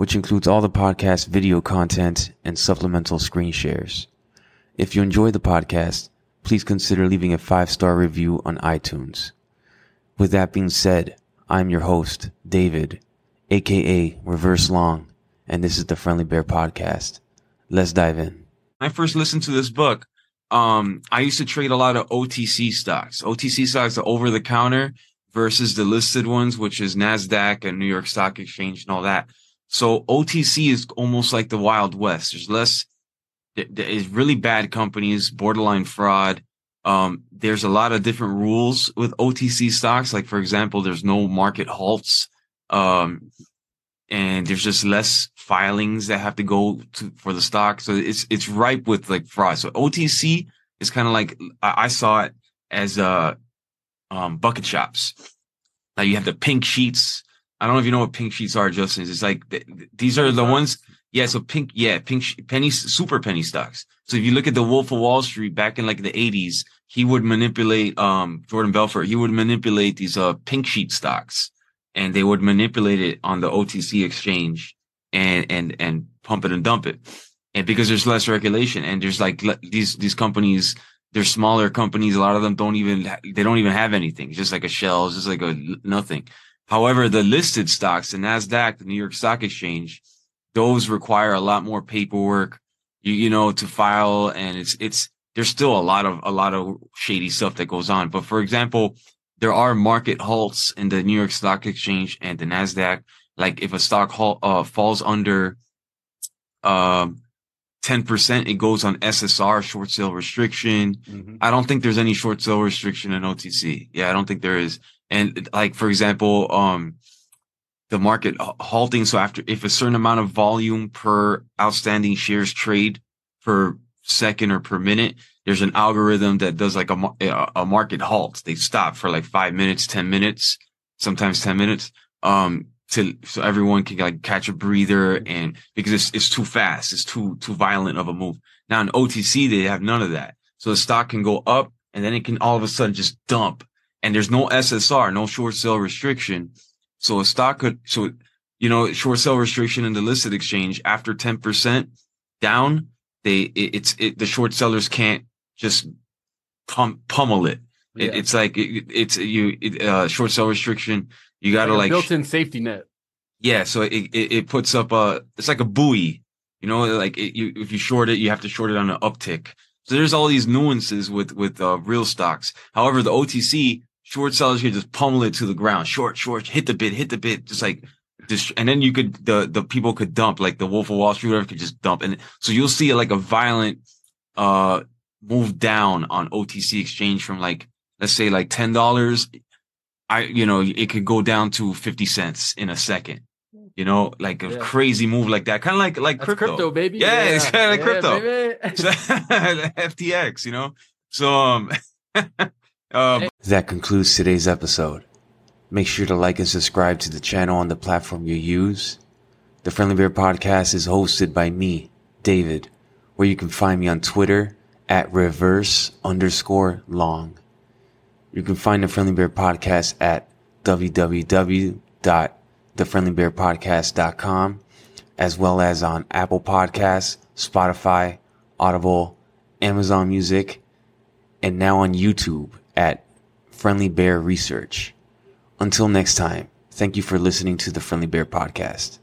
which includes all the podcast video content and supplemental screen shares. If you enjoy the podcast, please consider leaving a five star review on iTunes. With that being said, I'm your host, David, aka Reverse Long, and this is the Friendly Bear Podcast. Let's dive in. When I first listened to this book, um, I used to trade a lot of OTC stocks. OTC stocks are over the counter versus the listed ones, which is NASDAQ and New York Stock Exchange and all that. So OTC is almost like the Wild West. There's less, there is really bad companies, borderline fraud. Um, there's a lot of different rules with OTC stocks. Like, for example, there's no market halts. Um, and there's just less filings that have to go to for the stock. So it's, it's ripe with like fraud. So OTC is kind of like, I, I, saw it as, uh, um, bucket shops. Now you have the pink sheets. I don't know if you know what pink sheets are, Justin. It's like, these are the ones. Yeah. So pink, yeah, pink penny, super penny stocks. So if you look at the Wolf of Wall Street back in like the eighties, he would manipulate, um, Jordan Belfort, he would manipulate these, uh, pink sheet stocks and they would manipulate it on the OTC exchange and, and, and pump it and dump it. And because there's less regulation and there's like these, these companies, they're smaller companies. A lot of them don't even, they don't even have anything. It's just like a shell. It's just like a nothing. However, the listed stocks, the NASDAQ, the New York Stock Exchange, those require a lot more paperwork, you, you know, to file. And it's, it's, there's still a lot of, a lot of shady stuff that goes on. But for example, there are market halts in the New York Stock Exchange and the Nasdaq. Like if a stock halt, uh, falls under um, 10%, it goes on SSR, short sale restriction. Mm-hmm. I don't think there's any short sale restriction in OTC. Yeah, I don't think there is. And like, for example, um, the market halting. So after, if a certain amount of volume per outstanding shares trade per second or per minute, there's an algorithm that does like a, a market halt. They stop for like five minutes, 10 minutes, sometimes 10 minutes. Um, to, so everyone can like catch a breather and because it's, it's too fast. It's too, too violent of a move. Now in OTC, they have none of that. So the stock can go up and then it can all of a sudden just dump and there's no SSR, no short sale restriction. So a stock could, so, you know, short sale restriction in the listed exchange after 10% down, they, it, it's, it, the short sellers can't just pump, pummel it. Yeah. it it's like it, it's you it, uh, short sell restriction. You got to like, like built-in safety net. Yeah, so it, it, it puts up a it's like a buoy. You know, like you if you short it, you have to short it on an uptick. So there's all these nuances with with uh, real stocks. However, the OTC short sellers here just pummel it to the ground. Short, short, hit the bid, hit the bid, just like this. And then you could the the people could dump like the Wolf of Wall Street, whatever could just dump. And so you'll see like a violent uh move down on OTC exchange from like, let's say like $10. I, you know, it could go down to 50 cents in a second. You know, like a yeah. crazy move like that. Kind of like, like crypto. crypto. baby. Yeah, yeah. it's kind of like yeah, crypto. FTX, you know? So, um, um, that concludes today's episode. Make sure to like and subscribe to the channel on the platform you use. The Friendly Bear Podcast is hosted by me, David, where you can find me on Twitter at reverse underscore long. You can find the Friendly Bear Podcast at www.thefriendlybearpodcast.com as well as on Apple Podcasts, Spotify, Audible, Amazon Music, and now on YouTube at Friendly Bear Research. Until next time, thank you for listening to the Friendly Bear Podcast.